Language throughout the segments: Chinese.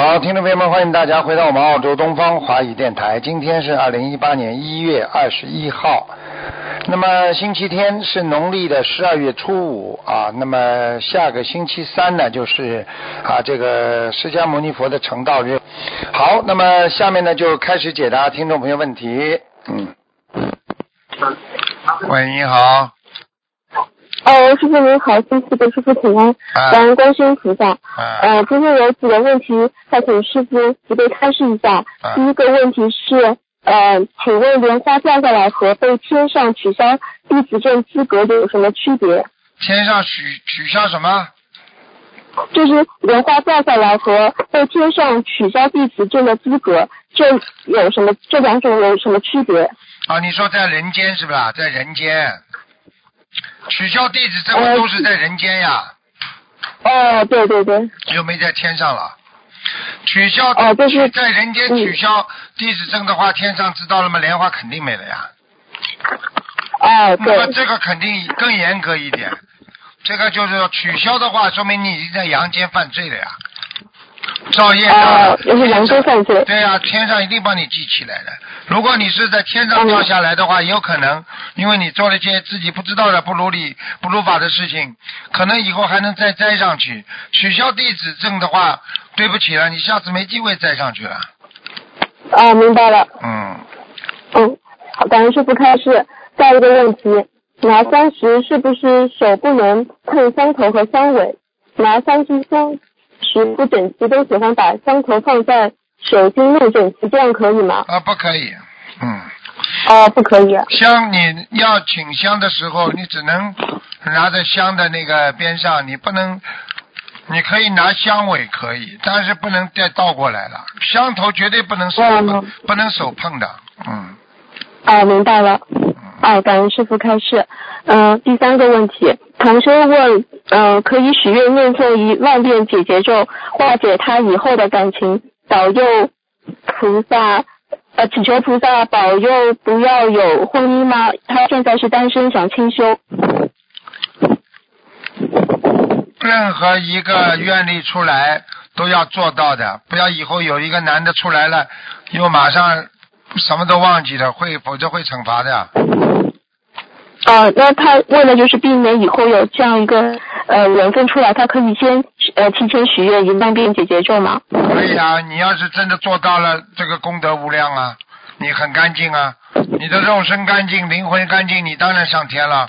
好，听众朋友们，欢迎大家回到我们澳洲东方华语电台。今天是二零一八年一月二十一号，那么星期天是农历的十二月初五啊。那么下个星期三呢，就是啊这个释迦牟尼佛的成道日。好，那么下面呢就开始解答听众朋友问题。嗯。喂，你好。哦，师傅您好，辛苦的师傅请安，感恩观世音菩萨。呃，今天有几个问题，再请师傅慈悲开示一下。第一个问题是，呃，请问莲花掉下来和被天上取消弟子证资格有什么区别？天上取取消什么？就是莲花掉下来和被天上取消弟子证的资格，这有什么？这两种有什么区别？啊，你说在人间是吧？在人间。取消弟子证都是在人间呀。哦，对对对。又没在天上了。取消哦，就是在人间取消弟子证的话，天上知道了吗？莲花肯定没了呀。哦，对。那么这个肯定更严格一点。这个就是取消的话，说明你已经在阳间犯罪了呀。造业啊，也是阳间犯罪。对呀，天上一定帮你记起来的。如果你是在天上掉下来的话，有可能，因为你做了一件自己不知道的不如理不如法的事情，可能以后还能再栽上去。取消弟子证的话，对不起了，你下次没机会栽上去了。啊，明白了。嗯。嗯，好，感恩师傅开示。下一个问题，拿香时是不是手不能碰香头和香尾？拿三支香。时不整齐，都喜欢把香头放在手心弄整齐，这样可以吗？啊，不可以，嗯。哦，不可以。香，你要请香的时候，你只能拿在香的那个边上，你不能，你可以拿香尾可以，但是不能再倒过来了。香头绝对不能手碰，不能手碰的，嗯。哦，明白了。哦，感恩师傅开示。嗯，第三个问题，同学问，嗯，可以许愿念诵一万遍解结咒，化解他以后的感情，保佑菩萨，呃，祈求菩萨保佑不要有婚姻吗？他现在是单身，想清修。任何一个愿力出来都要做到的，不要以后有一个男的出来了，又马上什么都忘记了，会否则会惩罚的。呃，那他为了就是避免以后有这样一个呃缘分出来，他可以先呃提前许愿一万遍解结咒吗？可以啊，你要是真的做到了，这个功德无量啊，你很干净啊，你的肉身干净，灵魂干净，你当然上天了，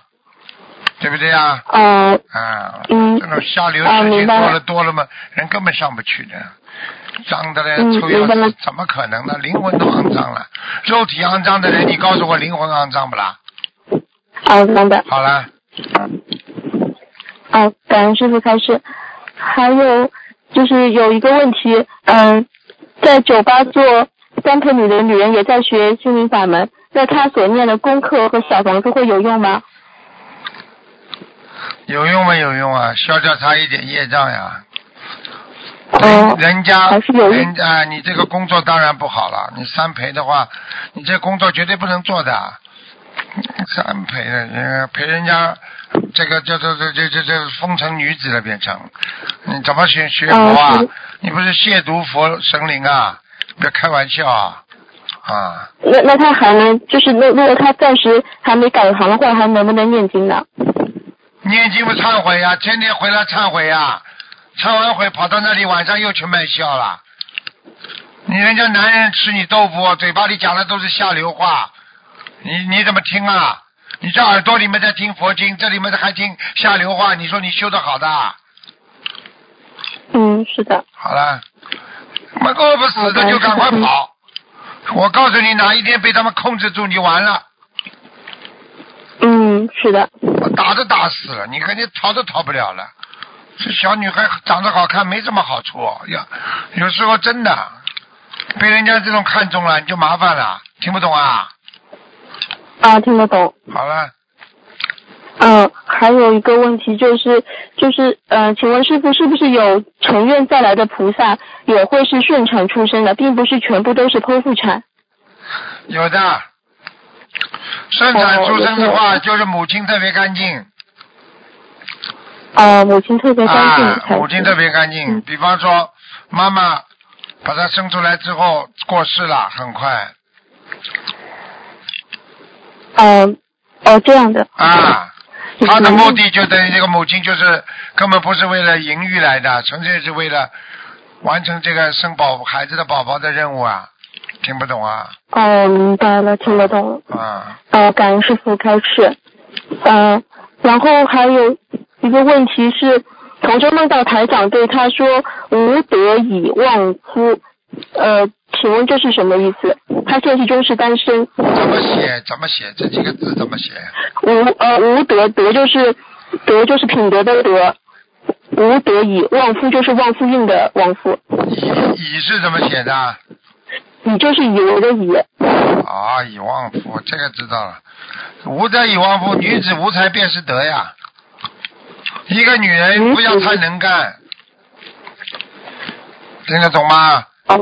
对不对啊？哦。啊。嗯。这种下流事情做了多了嘛，人根本上不去的，脏的嘞，臭要死，怎么可能呢？灵魂都肮脏了，肉体肮脏的人，你告诉我灵魂肮脏不啦？好，明白。好了。好，感恩师傅开示。还有就是有一个问题，嗯，在酒吧做三陪女的女人也在学心灵法门，那她所念的功课和小房子会有用吗？有用没有用啊？消掉他一点业障呀。哦。人家人啊，你这个工作当然不好了。你三陪的话，你这工作绝对不能做的。三陪的，陪人家这个叫做这这这这风尘女子了变成，你怎么学学佛啊？你不是亵渎佛神灵啊？别开玩笑啊！啊。那那他还能就是那如果他暂时还没改行的话，还能不能念经呢？念经不忏悔呀，天天回来忏悔呀，忏完悔跑到那里晚上又去卖笑了。你人家男人吃你豆腐，嘴巴里讲的都是下流话。你你怎么听啊？你这耳朵里面在听佛经，这里面还听下流话，你说你修的好的？嗯，是的。好了，妈饿不死的就赶快跑！我告诉你，哪一天被他们控制住，你完了。嗯，是的。我打都打死了，你看你逃都逃不了了。这小女孩长得好看没什么好处呀，有时候真的。被人家这种看中了，你就麻烦了，听不懂啊？啊，听得懂。好了，嗯，还有一个问题就是，就是，呃，请问师傅是不是有成愿再来的菩萨也会是顺产出生的，并不是全部都是剖腹产？有的。顺产出生的话，就是母亲特别干净啊，母亲特别干净啊，母亲特别干净。嗯比方说，妈妈把她生出来之后过世了，很快嗯，哦，这样的。啊。嗯他的目的就等于这个母亲就是根本不是为了淫欲来的，纯粹是为了完成这个生宝孩子的宝宝的任务啊，听不懂啊？哦，明白了，听得懂了。啊，呃，感恩师傅开始。呃，然后还有一个问题是，同学梦到台长对他说“无德以忘乎”，呃，请问这是什么意思？他现实中是单身。怎么写？怎么写？这几个字怎么写？无呃无德德就是德就是品德的德，无德以旺夫就是旺夫运的旺夫，以以是怎么写的？以就是以为的以。啊，以旺夫，这个知道了。无德以旺夫，女子无才便是德呀。一个女人不要太能干，听得懂吗？哦，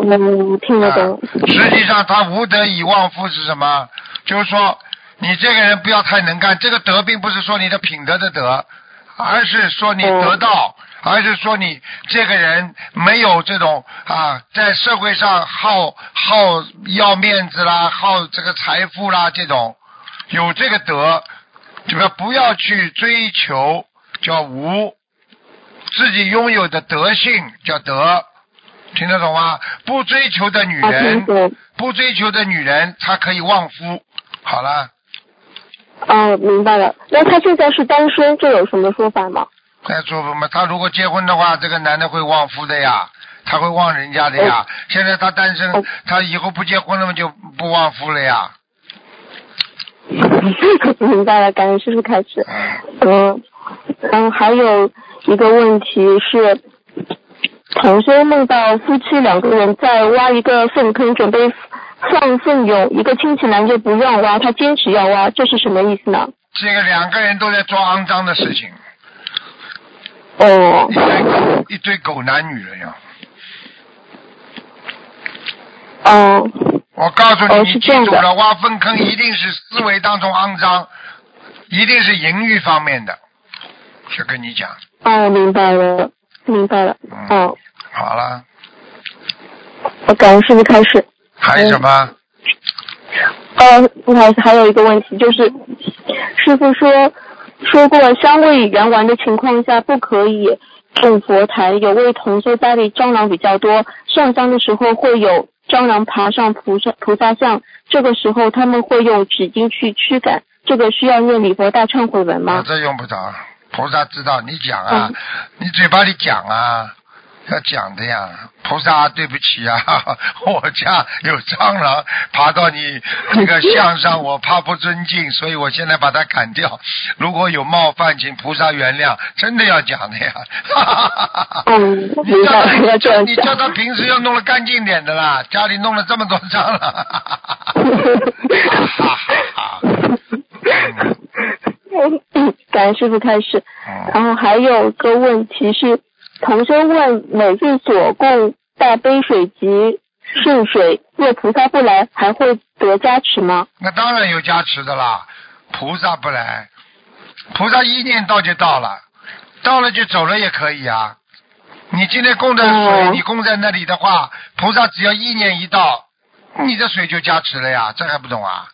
听得懂。实际上，他无德以忘夫是什么？就是说，你这个人不要太能干。这个德并不是说你的品德的德，而是说你得到，而是说你这个人没有这种啊，在社会上好好要面子啦，好这个财富啦，这种有这个德，这个不要去追求，叫无。自己拥有的德性叫德，听得懂吗？不追求的女人，懂。不追求的女人，她可以旺夫。好了，哦，明白了。那她现在是单身，这有什么说法吗？再说什么？她如果结婚的话，这个男的会旺夫的呀，他会旺人家的呀。现在她单身哦，他以后不结婚了嘛，就不旺夫了呀。明白了，感恩师傅开始。嗯，嗯，还有一个问题是，同修梦到夫妻两个人在挖一个粪坑，准备放粪涌，一个亲戚男就不让挖，他坚持要挖，这是什么意思呢？这个两个人都在做肮脏的事情，哦一，堆狗一堆狗男女人呀。哦，我告诉你，哦你记住了，挖粪坑一定是思维当中肮脏，一定是淫欲方面的。就跟你讲，哦，明白了，明白了。嗯哦，好了，我感恩师傅开始。还有什么？呃，不好意思，还有一个问题就是，师傅说说过香味圆完的情况下不可以种佛台，有位同修家里蟑螂比较多，上香的时候会有蟑螂爬上菩萨菩萨像，这个时候他们会用纸巾去驱赶，这个需要念礼佛大忏悔文啊吗？这用不着，菩萨知道，你讲啊，嗯你嘴巴里讲啊，要讲的呀。菩萨，对不起啊，我家有蟑螂爬到你那个 像上，我怕不尊敬，所以我现在把它砍掉。如果有冒犯，请菩萨原谅，真的要讲的呀。嗯，你叫明白了，他，要这样你叫他。平时要弄得干净点的啦，家里弄了这么多蟑螂。嗯感恩师傅开始。嗯然后还有个问题是，同学问每日所供大杯水及圣水，若菩萨不来，还会得加持吗？那当然有加持的啦，菩萨不来，菩萨一念到就到了，到了就走了也可以啊。你今天供的水，哦你供在那里的话，菩萨只要意念一到，你的水就加持了呀，这还不懂啊？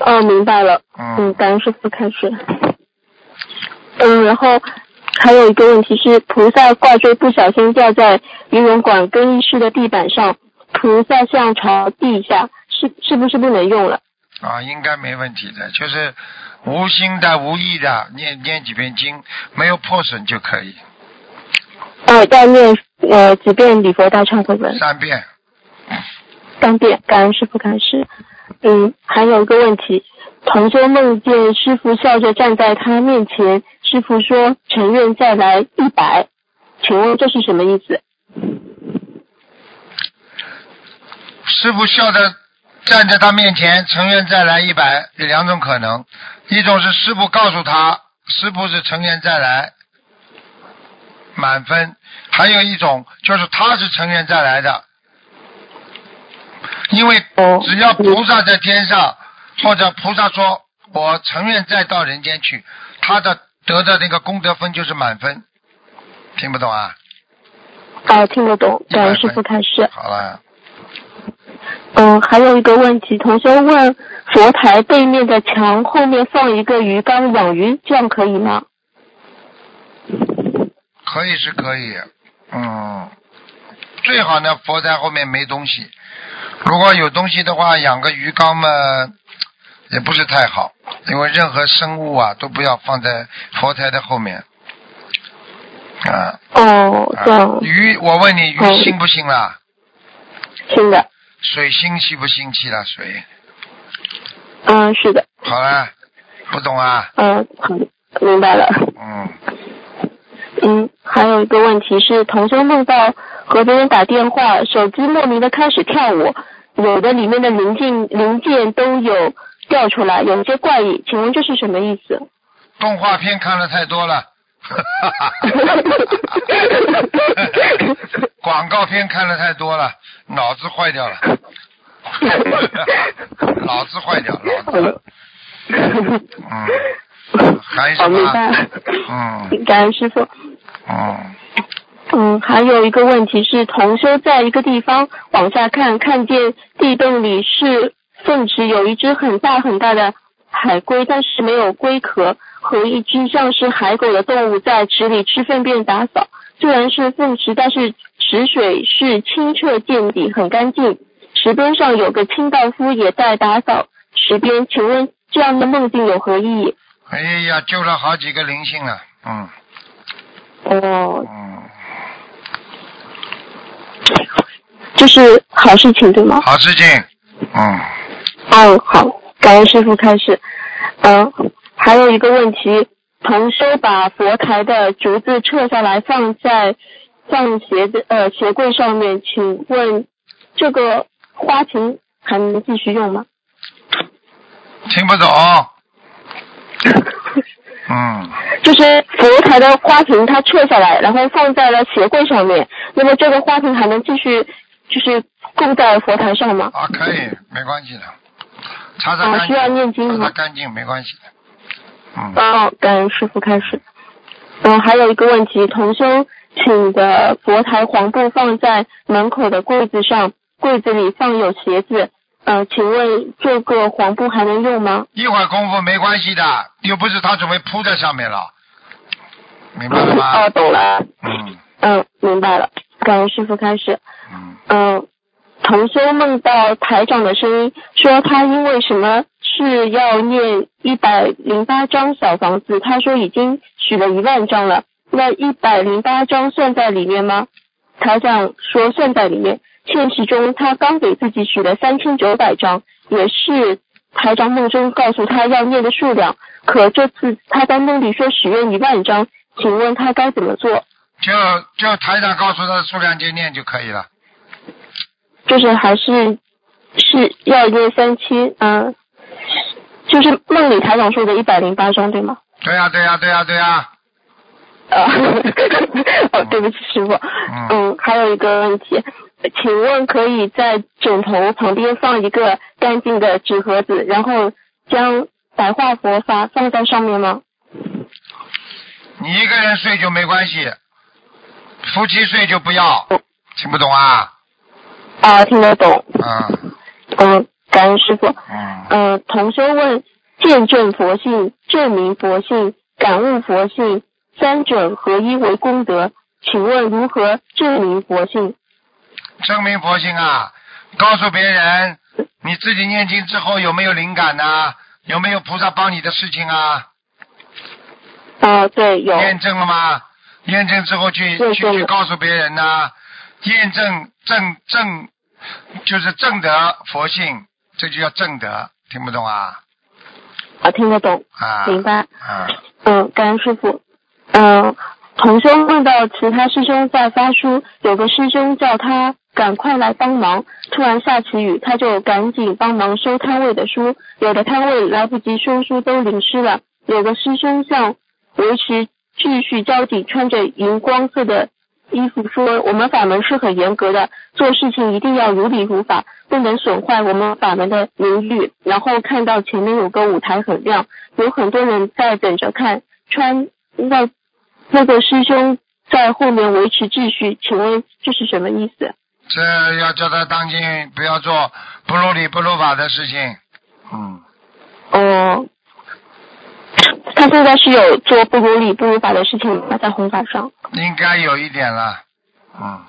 哦，明白了。嗯，嗯，感恩师傅开始。嗯，然后还有一个问题是，菩萨挂坠不小心掉在游泳馆更衣室的地板上，菩萨像朝地下，是是不是不能用了？啊，应该没问题的，就是无心的、无意的念念几遍经，没有破损就可以，呃，再念呃几遍礼佛大忏悔文。三遍。三遍，感恩师傅开始。嗯，还有一个问题，同修梦见师傅笑着站在他面前，师傅说承愿再来一百，请问这是什么意思？师傅笑着站在他面前，成愿再来一百，有两种可能，一种是师傅告诉他，师傅是成愿再来满分，还有一种就是他是成愿再来的，因为只要菩萨在天上，或者菩萨说我成愿再到人间去，他的得的那个功德分就是满分，听不懂啊？哦，听得懂，感恩100师傅开示。好了，嗯，还有一个问题，同学问，佛台背面的墙后面放一个鱼缸养鱼，这样可以吗？可以是可以，嗯，最好呢佛台后面没东西，如果有东西的话，养个鱼缸嘛也不是太好，因为任何生物啊都不要放在佛台的后面。啊，哦，这啊，鱼，我问你，鱼嗯腥不腥啦？腥的，水腥气不腥气啦？水，嗯，是的，好了，不懂啊？嗯，好的，明白了。嗯，嗯，还有一个问题是，同修梦到和别人打电话，手机莫名的开始跳舞，有的里面的零件零件都有掉出来，有些怪异，请问这是什么意思？动画片看的太多了。广告片看的太多了，脑子坏掉了，脑子坏掉，脑子，嗯，好？明白了。嗯感恩师傅。嗯，嗯，还有一个问题是，同修在一个地方往下看，看见地洞里是粪池，有一只很大很大的海龟，但是没有龟壳，和一只像是海狗的动物在池里吃粪便打扫。虽然是粪池，但是池水是清澈见底，很干净。池边上有个清道夫也在打扫池边，请问这样的梦境有何意义？哎呀，救了好几个灵性了，嗯哦，嗯，这是好事情对吗？好事情，嗯，嗯，好，感恩师傅开始。嗯，还有一个问题，同修把佛台的竹子撤下来放在放鞋子呃鞋柜上面，请问这个花瓶还能继续用吗？听不懂，嗯，就是佛台的花瓶它撤下来，然后放在了鞋柜上面，那么这个花瓶还能继续就是供在佛台上吗？啊，可以，没关系的，擦擦啊，干净，需要念经擦？干净，没关系的，嗯。哦，感恩师傅开始。嗯，还有一个问题，同修请的佛台黄布放在门口的柜子上，柜子里放有鞋子。呃，请问这个黄布还能用吗？一会儿功夫没关系的，又不是他准备铺在上面了，明白了吗？哦，懂了。嗯嗯，明白了。感恩师傅开始。嗯，嗯，同修梦到台长的声音，说他因为什么事要念一百零八张小房子，他说已经许了一万张了，那一百零八张算在里面吗？台长说算在里面。现实中他刚给自己许了三千九百张，也是台长梦中告诉他要念的数量，可这次他在梦里说许愿一万张，请问他该怎么做？就就台长告诉他的数量就念就可以了。就是还是是要念三七，嗯，就是梦里台长说的一百零八张对吗？对呀、对呀、对呀、对呀、啊，哦，对不起师傅，嗯嗯，还有一个问题，请问可以在枕头旁边放一个干净的纸盒子，然后将白话佛法放在上面吗？你一个人睡就没关系，夫妻睡就不要，听不懂啊？啊，听得懂，嗯嗯，感恩师傅。嗯，呃，同修问：见证佛性、证明佛性、感悟佛性三者合一为功德，请问如何证明佛性？证明佛性啊，告诉别人你自己念经之后有没有灵感呐、有没有菩萨帮你的事情啊？啊、对，有。验证了吗？验证之后去去告诉别人呐、验证正正就是正德佛性，这就叫正德，听不懂啊？啊，听得懂，啊，明白。啊，嗯，感恩师傅。嗯，同修问到其他师兄在发书，有个师兄叫他赶快来帮忙。突然下起雨，他就赶紧帮忙收摊位的书。有的摊位来不及收书都淋湿了。有个师兄向维持秩序交警穿着荧光色的衣服说：“我们法门是很严格的，做事情一定要如理如法，不能损坏我们法门的名誉。”然后看到前面有个舞台很亮，有很多人在等着看。穿那那个师兄在后面维持秩序，请问这是什么意思？这要叫他当心，不要做不如理不如法的事情。嗯，哦，他现在是有做不如理不如法的事情吗？在弘法上？应该有一点了。嗯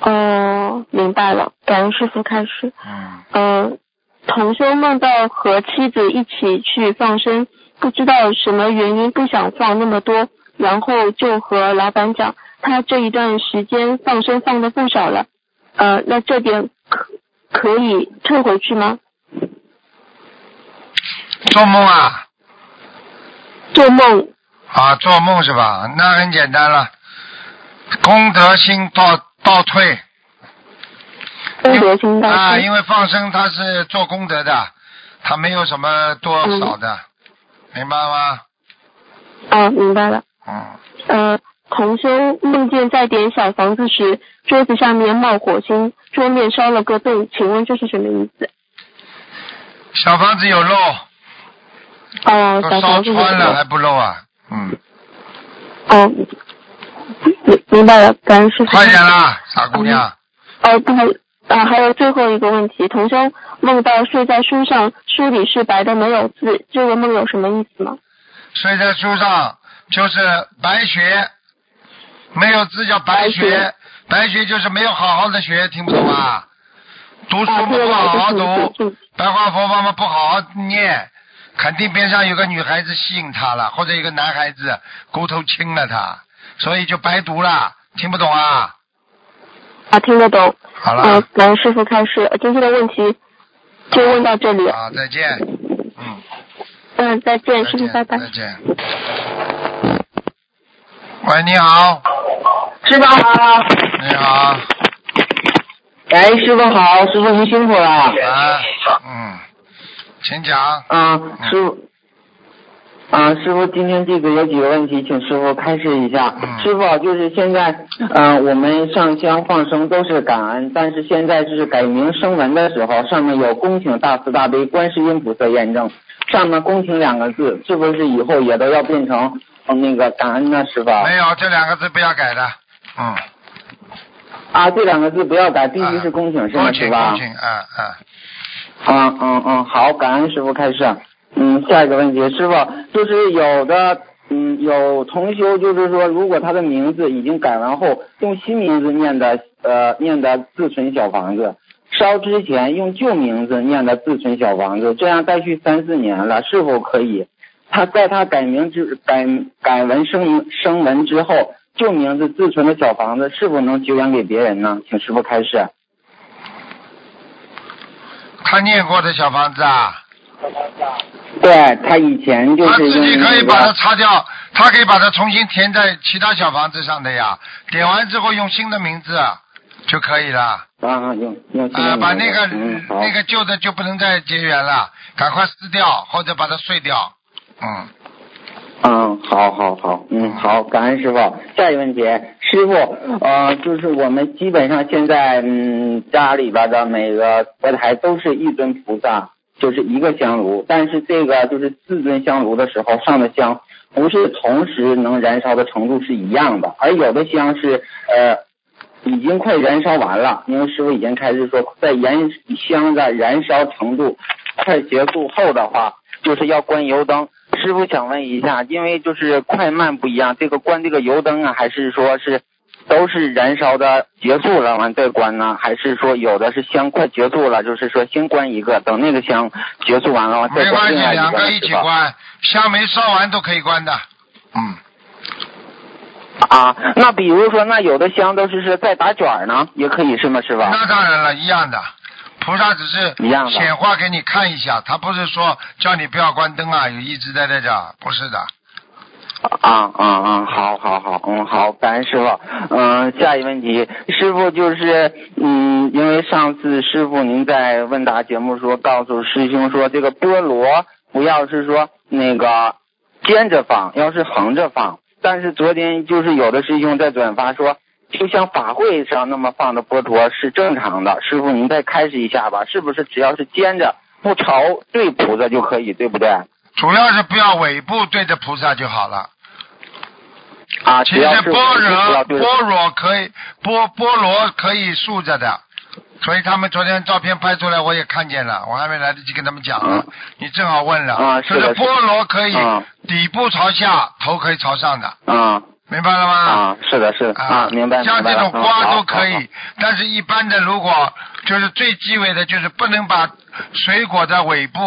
哦，明白了，感恩师傅开始。嗯，嗯，同修梦到和妻子一起去放生，不知道什么原因不想放那么多，然后就和老板讲，他这一段时间放生放的不少了，呃，那这边可可以退回去吗？做梦啊做梦啊，做梦是吧？那很简单了，功德心倒倒退。功德心大啊，因为放生它是做功德的，它没有什么多嗯少的，明白吗？啊，明白了。嗯，呃，同修梦见在点小房子时，桌子上面冒火星，桌面烧了个洞，请问这是什么意思？小房子有漏，哦，都烧穿了还。不漏啊？嗯，哦，明明白了，感恩师傅。快点啦，傻姑娘。哦，不好意啊，还有最后一个问题，同修梦到睡在书上，书里是白的，没有字，这个梦有什么意思吗？睡在书上就是白学，没有字叫白学白学，就是没有好好的学，听不懂啊？读书不好好读，白话佛法嘛不好好念，肯定边上有个女孩子吸引他了，或者有个男孩子骨头亲了他，所以就白读了，听不懂啊？啊，听得懂。好了，呃，感恩师傅开始，今天的问题就问到这里。啊，再见，嗯，嗯，再见，再见，师傅拜拜。再见。喂，你好，师傅好，你好，哎，师傅好，师傅您辛苦了。啊，嗯，请讲。啊，师傅，啊，师傅，今天弟子有几个问题，请师傅开示一下。嗯师傅，就是现在，嗯、我们上香放生都是感恩，但是现在就是改名声文的时候，上面有恭请大慈大悲观世音菩萨验证，上面恭请两个字，是不是以后也都要变成嗯那个感恩呢？师傅？没有这两个字不要改的，嗯，啊，这两个字不要改，必须是恭请，是吗，恭请师傅？恭请，嗯嗯，嗯嗯嗯，好，感恩师傅开示。嗯，下一个问题，师傅就是有的，嗯，有同修就是说，如果他的名字已经改完后，用新名字念的，呃，念的自存小房子，烧之前用旧名字念的自存小房子，这样再续三四年了，是否可以？他在他改名之改改文声明声文之后，旧名字自存的小房子是否能久远给别人呢？请师傅开示。他念过的小房子啊，对他以前就他自是那个己可以把它擦掉，他可以把它重新填在其他小房子上的呀，点完之后用新的名字就可以了。啊，用用新啊，把那个、嗯那个旧的就不能再结缘了，赶快撕掉或者把它碎掉。嗯，嗯，好好好，嗯，好，感恩师傅。下一个问题，师傅，呃，就是我们基本上现在，嗯，家里边的每个佛台都是一尊菩萨，就是一个香炉，但是这个就是四尊香炉的时候上的香，不是同时能燃烧的程度是一样的，而有的香是呃已经快燃烧完了，因为师傅已经开始说，在燃香的燃烧程度快结束后的话，就是要关油灯。师傅想问一下，因为就是快慢不一样，这个关这个油灯啊，还是说是都是燃烧的结束了完再关呢？还是说有的是香快结束了，就是说先关一个，等那个香结束完了完再没关一两个一？起关，香没烧完都可以关的。嗯，啊，那比如说，那有的香都是是在打卷呢，也可以是吗？是吧？那当然了，一样的。菩萨只是一样显化给你看一下，他不是说叫你不要关灯啊，有一直在在这，不是的。啊啊啊！好，好，好，嗯，好，感恩师傅。嗯，下一问题，师傅就是，嗯，因为上次师傅您在问答节目说，告诉师兄说，这个菠萝不要是说那个尖着放，要是横着放。但是昨天就是有的师兄在转发说，就像法会上那么放的波陀是正常的。师傅您再开示一下吧，是不是只要是尖着不朝对菩萨就可以，对不对？主要是不要尾部对着菩萨就好了。啊，其实只要是般若只要对着般若可以波波罗可以竖着的，所以他们昨天照片拍出来我也看见了，我还没来得及跟他们讲呢。你正好问了，啊就是是的是的菠萝可以啊底部朝下，头可以朝上的，啊明白了吗？啊，是的，是的啊，明白像。这种瓜都可以，但是一般的如果就是最忌讳的就是不能把水果的尾部，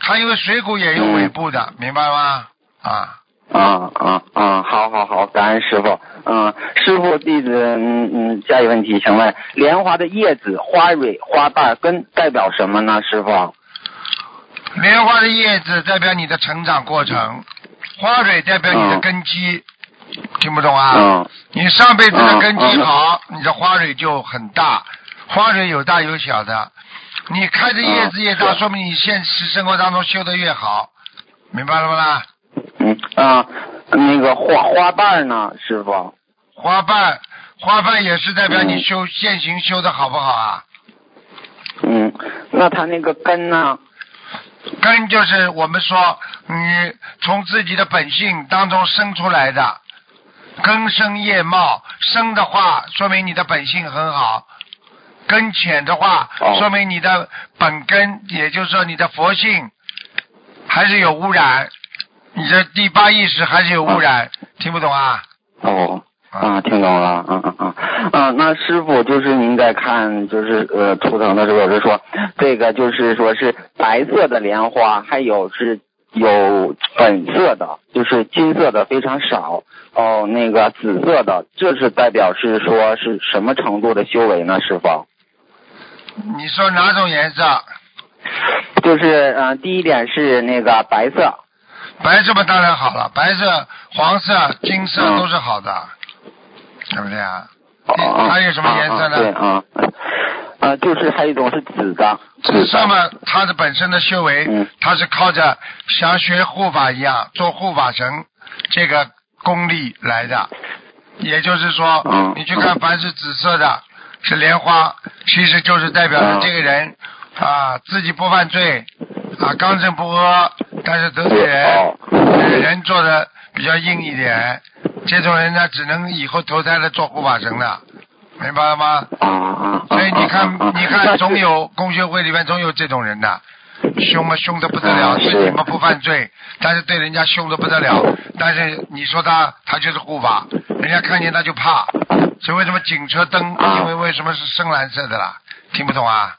它因为水果也有尾部的，明白吗？啊。啊啊啊！好好好，感恩师傅。嗯，师傅弟子，嗯嗯，下一个问题，请问莲花的叶子、花蕊、花瓣根代表什么呢？师傅？莲花的叶子代表你的成长过程，花蕊代表你的根基，听不懂啊？嗯你上辈子的根基好，你的花蕊就很大，花蕊有大有小的。你开的叶子越大，嗯说明你现实生活当中修的越好，明白了不啦？嗯啊，那个花花瓣呢？师傅？花瓣，花瓣也是代表你嗯修现行修的好不好啊？嗯，那它那个根呢？根就是我们说你从自己的本性当中生出来的，根深叶茂，生的话说明你的本性很好，根浅的话哦。说明你的本根，也就是说你的佛性还是有污染，你的第八意识还是有污染，听不懂啊？哦。啊，听懂了，嗯嗯嗯，啊，那师傅就是您在看就是呃图腾的时候，有是说这个就是说是白色的莲花，还有是有粉色的，就是金色的非常少，哦，那个紫色的，这是代表是说是什么程度的修为呢？师傅？你说哪种颜色？就是呃，第一点是那个白色，白色嘛当然好了，白色、黄色、金色嗯都是好的，对不对啊？还有什么颜色呢啊啊对啊，呃，就是还有一种是紫的，紫色嘛，它的本身的修为，嗯。它是靠着像学护法一样做护法神这个功力来的。也就是说，嗯你去看凡是紫色的，是莲花，其实就是代表着嗯。这个人啊自己不犯罪啊刚正不阿，但是得罪人哦，人做的比较硬一点，这种人呢只能以后投胎了做护法神了，明白了吗？所以你看你看，总有公学会里面总有这种人的，凶嘛凶的不得了，啊是自己嘛不犯罪，但是对人家凶的不得了，但是你说他他就是护法，人家看见他就怕，所以为什么警车灯，啊因为为什么是深蓝色的啦？听不懂啊？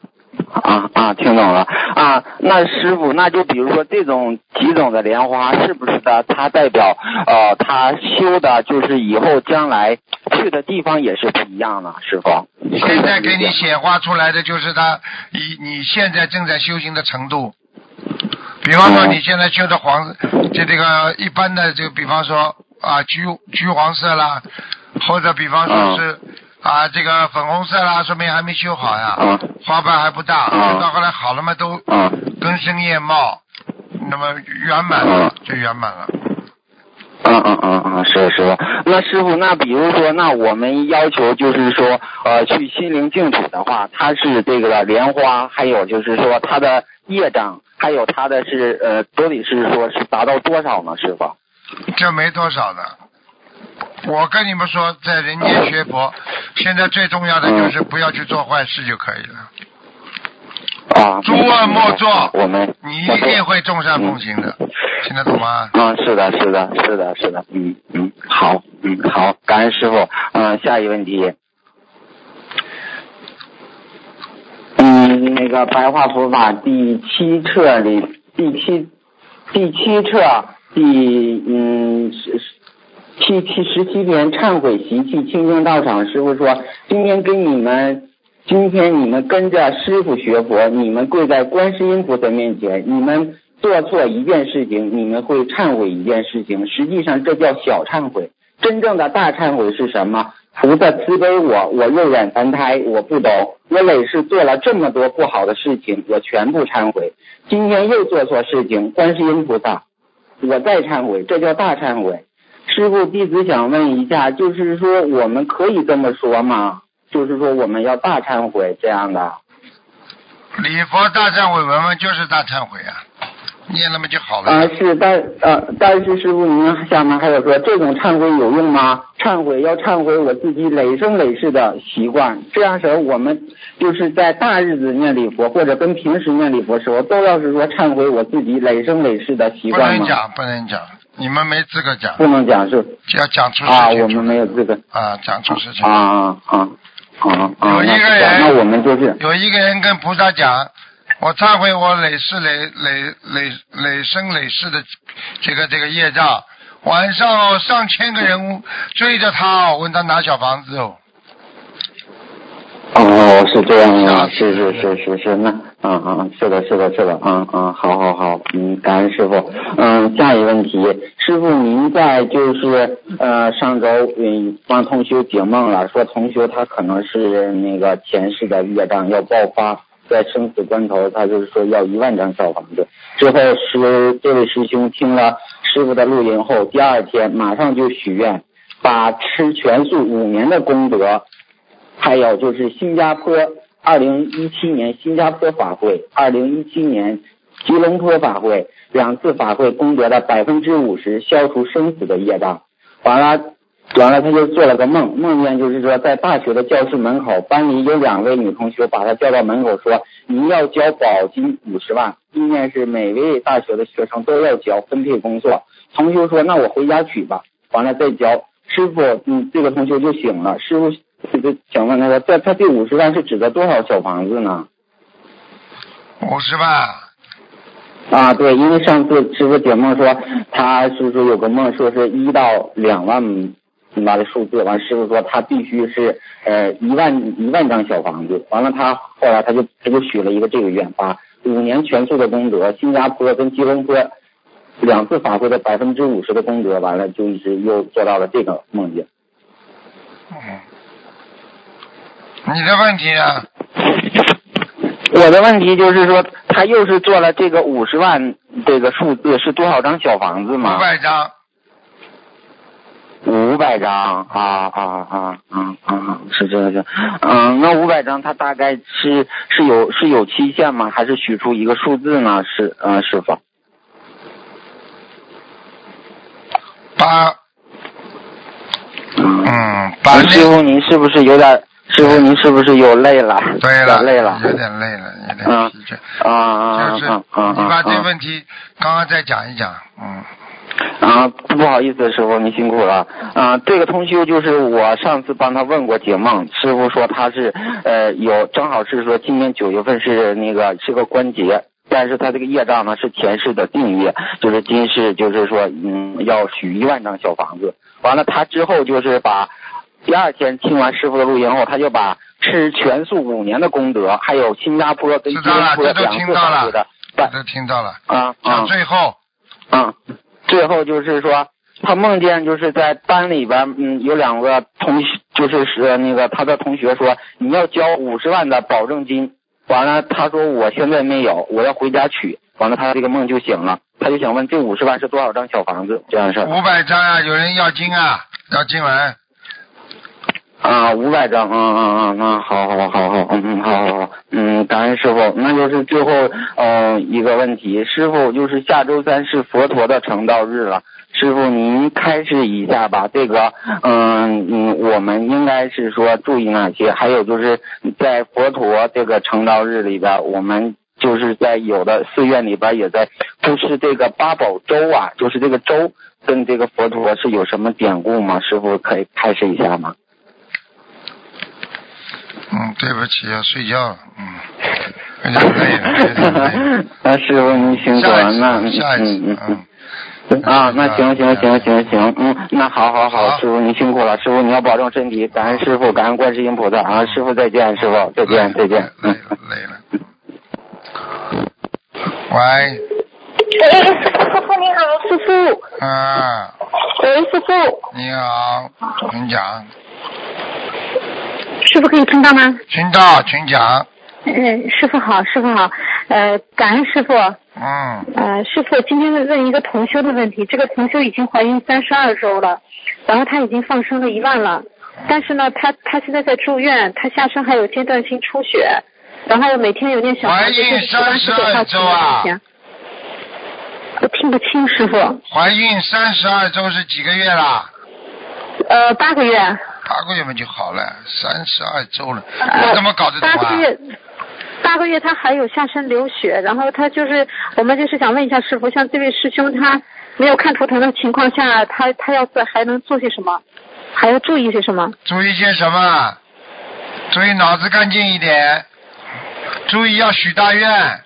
啊啊，听懂了啊。那师傅，那就比如说这种几种的莲花，是不是的？它代表呃，它修的就是以后将来去的地方也是不一样的，师傅。现在给你显化出来的就是他以你现在正在修行的程度。比方说嗯你现在修的黄，就这个一般的就比方说啊橘橘黄色啦，或者比方说是啊这个粉红色啦，说明还没修好呀，嗯花瓣还不大，嗯到后来好了嘛都嗯根深叶茂，那么圆满了就圆满了。嗯嗯嗯嗯，是师傅。那师傅，那比如说，那我们要求就是说，呃，去心灵净土的话，它是这个莲花，还有就是说它的业障，还有它的是呃，都得是说是达到多少呢，师傅？这没多少的。我跟你们说，在人间学佛，现在最重要的就是不要去做坏事就可以了。啊，诸恶莫作我们你一定会众善奉行的，听得懂吗？啊，是的，是的，是的，是的，嗯嗯，好，嗯好，感恩师傅。嗯，下一个问题，嗯，那个白话佛法第七册里第七第七册第嗯十七七十七天忏悔习气清净道场，师傅说今天跟你们。今天你们跟着师傅学佛，你们跪在观世音菩萨面前，你们做错一件事情，你们会忏悔一件事情，实际上这叫小忏悔。真正的大忏悔是什么？菩萨慈悲我，我肉眼凡胎，我不懂，我累世做了这么多不好的事情，我全部忏悔。今天又做错事情，观世音菩萨，我再忏悔，这叫大忏悔。师傅，弟子想问一下，就是说我们可以这么说吗？就是说我们要大忏悔这样的。礼佛大忏悔文文就是大忏悔啊，念那么就好了。啊，是，但呃，但是师傅您下面还有说，这种忏悔有用吗？忏悔要忏悔我自己累生累世的习惯，这样时候我们就是在大日子念礼佛，或者跟平时念礼佛时候，都要是说忏悔我自己累生累世的习惯不？能讲，不能讲，你们没资格讲，不能讲是要讲出事啊，情我们没有资格啊，讲出事情啊。啊啊啊啊！有一个人那我们就是有一个人跟菩萨讲，我忏悔我累世累累累累生累世的这个这个业障。晚上哦，上千个人追着他哦，问他拿小房子哦。哦，是这样吓啊，是是是是是，那嗯嗯，是的，是的，是的，嗯嗯，好好好，嗯，感恩师傅。嗯，下一个问题，师傅您在就是呃上周嗯帮同学解梦了，说同学他可能是那个前世的业障要爆发，在生死关头他就是说要一万张小房子。之后师这位师兄听了师傅的录音后，第二天马上就许愿，把吃全素五年的功德。还有就是新加坡二零一七年新加坡法会，二零一七年吉隆坡法会两次法会功德的百分之五十消除生死的业障。完了，完了他就做了个梦，梦见就是说在大学的教室门口，班里有两位女同学把他叫到门口说，你要交保金五十万，意念是每位大学的学生都要交，分配工作。同学说那我回家取吧，完了再交。师傅，嗯，这个同学就醒了，师傅。这个想问他说，这他这五十万是指的多少小房子呢？五十万，啊，对，因为上次师傅解梦说，他是说有个梦，说是一到两万完了数字，完师傅说他必须是呃一万一万张小房子，完了他后来他就他就许了一个这个愿，把五年全数的功德，新加坡跟吉隆坡两次法会的百分之五十的功德，完了就一直又做到了这个梦境。嗯，你的问题啊，我的问题就是说，他又是做了这个五十万这个数字，是多少张小房子吗五吗？百张，五百张啊啊啊啊啊！是这个，嗯，那五百张它大概是是有是有期限吗？还是取出一个数字呢？是嗯，师傅。八嗯，嗯把那师傅您是不是有点？师傅您是不是又累了？对了，累了。有点累了，有点嗯疲倦。啊啊就是啊啊啊！你把这啊个问题刚刚再讲一讲，嗯，啊，不好意思，师傅，您辛苦了。啊，这个同修就是我上次帮他问过解梦，师傅说他是呃有正好是说今年九月份是那个是个关节，但是他这个业障呢是前世的定业，就是今世就是说嗯要许一万张小房子。完了，他之后就是把第二天听完师傅的录音后，他就把吃全素五年的功德，还有新加坡跟吉知道了隆坡两次听到了法会的我都听到了。啊啊。讲最后，嗯，最后就是说，他梦见就是在班里边，嗯，有两个同学，就是是那个他的同学说你要交五十万的保证金，完了他说我现在没有，我要回家取，完了他这个梦就醒了，他就想问这五十万是多少张小房子这样的事儿。五百张啊，有人要金啊，要金文，啊，五百张，嗯嗯嗯嗯，好好好好，嗯嗯好好好，嗯，感恩师傅。那就是最后呃一个问题，师傅就是下周三是佛陀的成道日了，师傅您开示一下吧。这个嗯嗯，我们应该是说注意哪些？还有就是在佛陀这个成道日里边，我们就是在有的寺院里边也在布施这个八宝粥啊，就是这个粥跟这个佛陀是有什么典故吗？师傅可以开示一下吗？嗯，对不起，要睡觉了，嗯，有点累了，有点累了。那师傅您辛苦了，那次，下一次，嗯嗯。啊，那行行行行行，嗯，那好好好，师傅您辛苦了，师傅你要保重身体，感恩师傅，感恩观世音菩萨啊，师傅再见，师傅再见再见，累嗯了累了。喂，喂，师傅你好，师傅。啊，喂，师傅。你好，你讲，师傅可以听到吗？听到，请讲。嗯，师傅好，师傅好。呃，感恩师傅。嗯，呃，师傅，今天问一个同修的问题。这个同修已经怀孕三十二周了，然后她已经放生了一万了，但是呢，她她现在在住院，她下身还有阶段性出血，然后每天有点小怀孕三十万十九32周啊我听不清，师傅。怀孕三十二周是几个月啦？呃，八个月。八个月嘛就好了，三十二周了，呃我怎么搞得懂啊八个？月，八个月他还有下身流血，然后他就是我们就是想问一下师傅，像这位师兄他没有看图腾的情况下，他他要做还能做些什么？还要注意些什么？注意些什么？注意脑子干净一点，注意要许大愿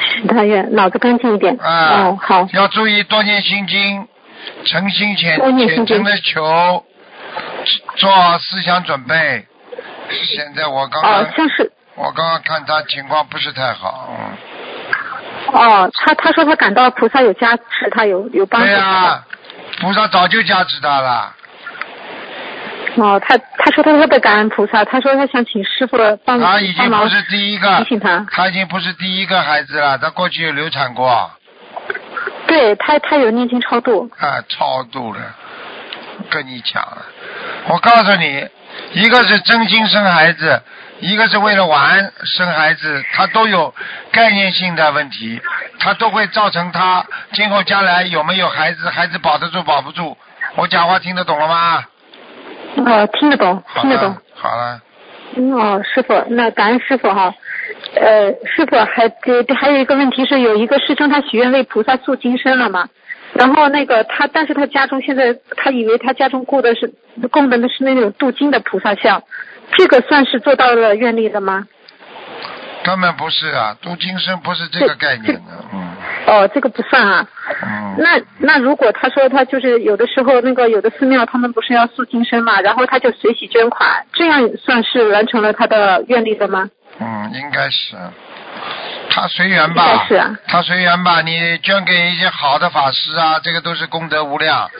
许大愿，脑子干净一点。啊哦，好。要注意多念心经，诚心虔虔诚的求，做好思想准备。现在我刚刚、哦，像是我刚刚看他情况不是太好，嗯，哦，他他说他感到菩萨有加持，他有有帮助对。呀、菩萨早就加持他了。哦，他他说他特别感恩菩萨，他说他想请师傅帮他已经不是第一个提醒他。他已经不是第一个孩子了，他过去有流产过，对他他有念经超度。啊，超度了，跟你讲了，我告诉你，一个是真心生孩子，一个是为了玩生孩子，他都有概念性的问题，他都会造成他今后将来有没有孩子，孩子保得住保不住。我讲话听得懂了吗？哦，听得懂，听得懂了。，好了，嗯哦，师傅，那感恩师傅哈。呃，师傅还这还有一个问题是，有一个师兄他许愿为菩萨塑金身了嘛，然后那个他，但是他家中现在他以为他家中供的是供的是那种镀金的菩萨像，这个算是做到了愿力的吗？根本不是啊，镀金身不是这个概念的，嗯哦，这个不算啊。嗯。那那如果他说他就是有的时候那个有的寺庙他们不是要塑金身嘛，然后他就随喜捐款，这样算是完成了他的愿力的吗？嗯，应该是。他随缘吧是啊，他随缘吧。你捐给一些好的法师啊，这个都是功德无量。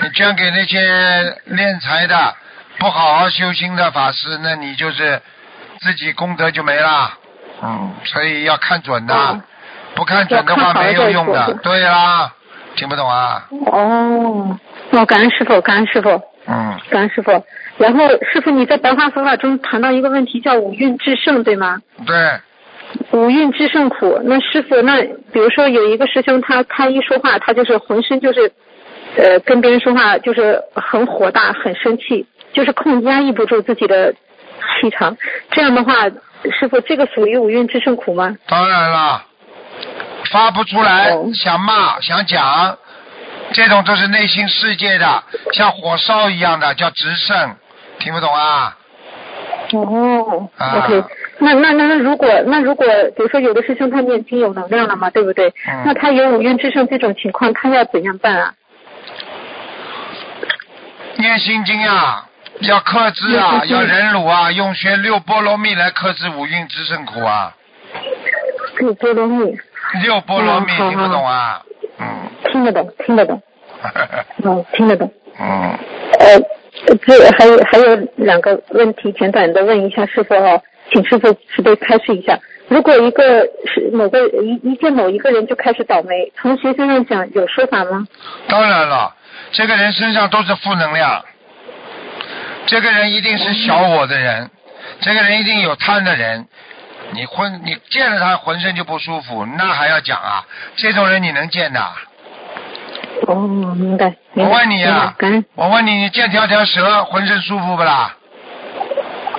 你捐给那些敛财的、不好好修心的法师，那你就是自己功德就没了。嗯，所以要看准的，哦不看准的话没有用的。对啦，听不懂啊？哦，哦，感恩师傅，感恩师傅，嗯，感恩师傅。然后师傅你在白话佛法中谈到一个问题叫五蕴至圣，对吗？对，五蕴至圣苦。那师傅，那比如说有一个师兄他他一说话，他就是浑身就是，呃，跟别人说话就是很火大，很生气，就是控压抑不住自己的气场。这样的话，师傅这个属于五蕴至圣苦吗？当然了，发不出来，想骂想讲，这种都是内心世界的，像火烧一样的，叫直胜，听不懂啊？哦、啊 o k 那那那那如果那如果比如说有的师兄他念经有能量了嘛，对不对？嗯那他有五蕴至圣这种情况，他要怎样办啊？念心经啊，要克制啊，要忍辱啊，用学六波罗蜜来克制五蕴之胜苦啊。六波罗蜜，六波罗蜜嗯听不懂啊？嗯，听得懂，听得懂，嗯，听得懂。嗯，呃，这还有还有两个问题，简短的问一下师傅哦，请师傅慈悲开示一下。如果一个是某个一一见某一个人就开始倒霉，从学生上讲有说法吗？当然了，这个人身上都是负能量，这个人一定是小我的人，这个人一定有贪的人。你浑你见了他浑身就不舒服，那还要讲啊？这种人你能见的？哦，明白。我问你啊，我问你，你见条条蛇浑身舒服不啦？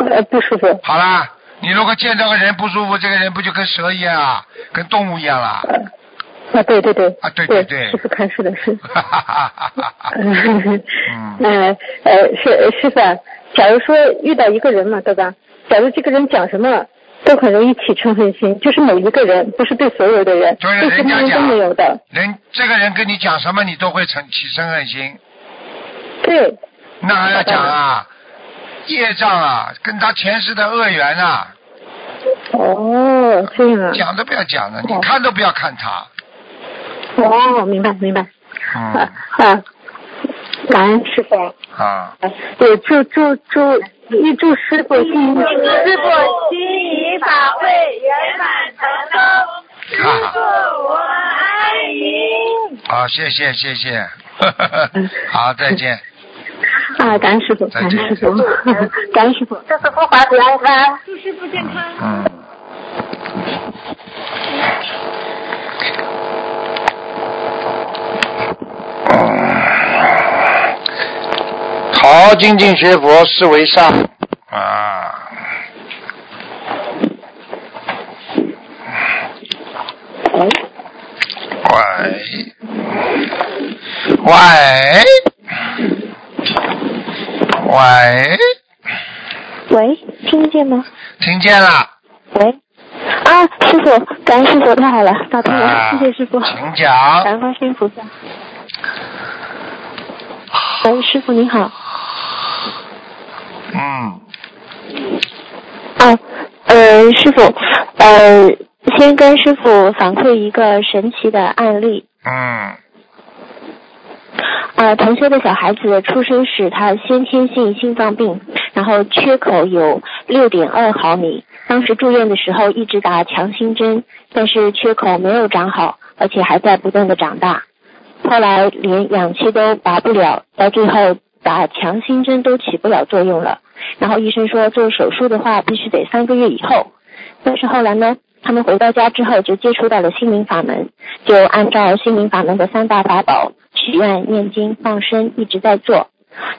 呃不舒服。好啦，你如果见到个人不舒服，这个人不就跟蛇一样啊，跟动物一样啦？啊，对对对，啊对对对对师傅开示的 是。哈哈哈哈哈哈！嗯嗯呃呃，师师傅啊，假如说遇到一个人嘛，对吧？假如这个人讲什么都很容易起嗔恨心，就是某一个人，不是对所有的人，就是对人家讲没有的。人这个人跟你讲什么，你都会成起嗔恨心，对，那还要讲啊？业障啊，跟他前世的恶缘啊，哦，这样啊。讲都不要讲了，你看都不要看他。哦，明白明白。嗯啊啊，感恩师傅。啊，对，祝祝祝预祝师傅新师傅心仪法会圆满成功，师傅我爱你。好，谢谢谢谢，好，再见。啊，感恩师傅，感恩师傅，感恩师傅，祝师傅法体安康。祝师傅健康。嗯。好，精进学佛，是为上啊。喂，喂，喂，喂，听得见吗？听见了。喂，啊，师傅，感恩师傅，太好了，打通了，啊谢谢师傅，请讲感恩观世音菩萨。喂，师傅您好。嗯，啊，呃，师傅，呃，先跟师傅反馈一个神奇的案例。嗯，呃，同修的小孩子出生时他先天性心脏病，然后缺口有六点二毫米。当时住院的时候一直打强心针，但是缺口没有长好，而且还在不断的长大。后来连氧气都拔不了，到最后打强心针都起不了作用了。然后医生说做手术的话必须得三个月以后。但是后来呢，他们回到家之后就接触到了心灵法门，就按照心灵法门的三大法宝许愿、念经、放生一直在做。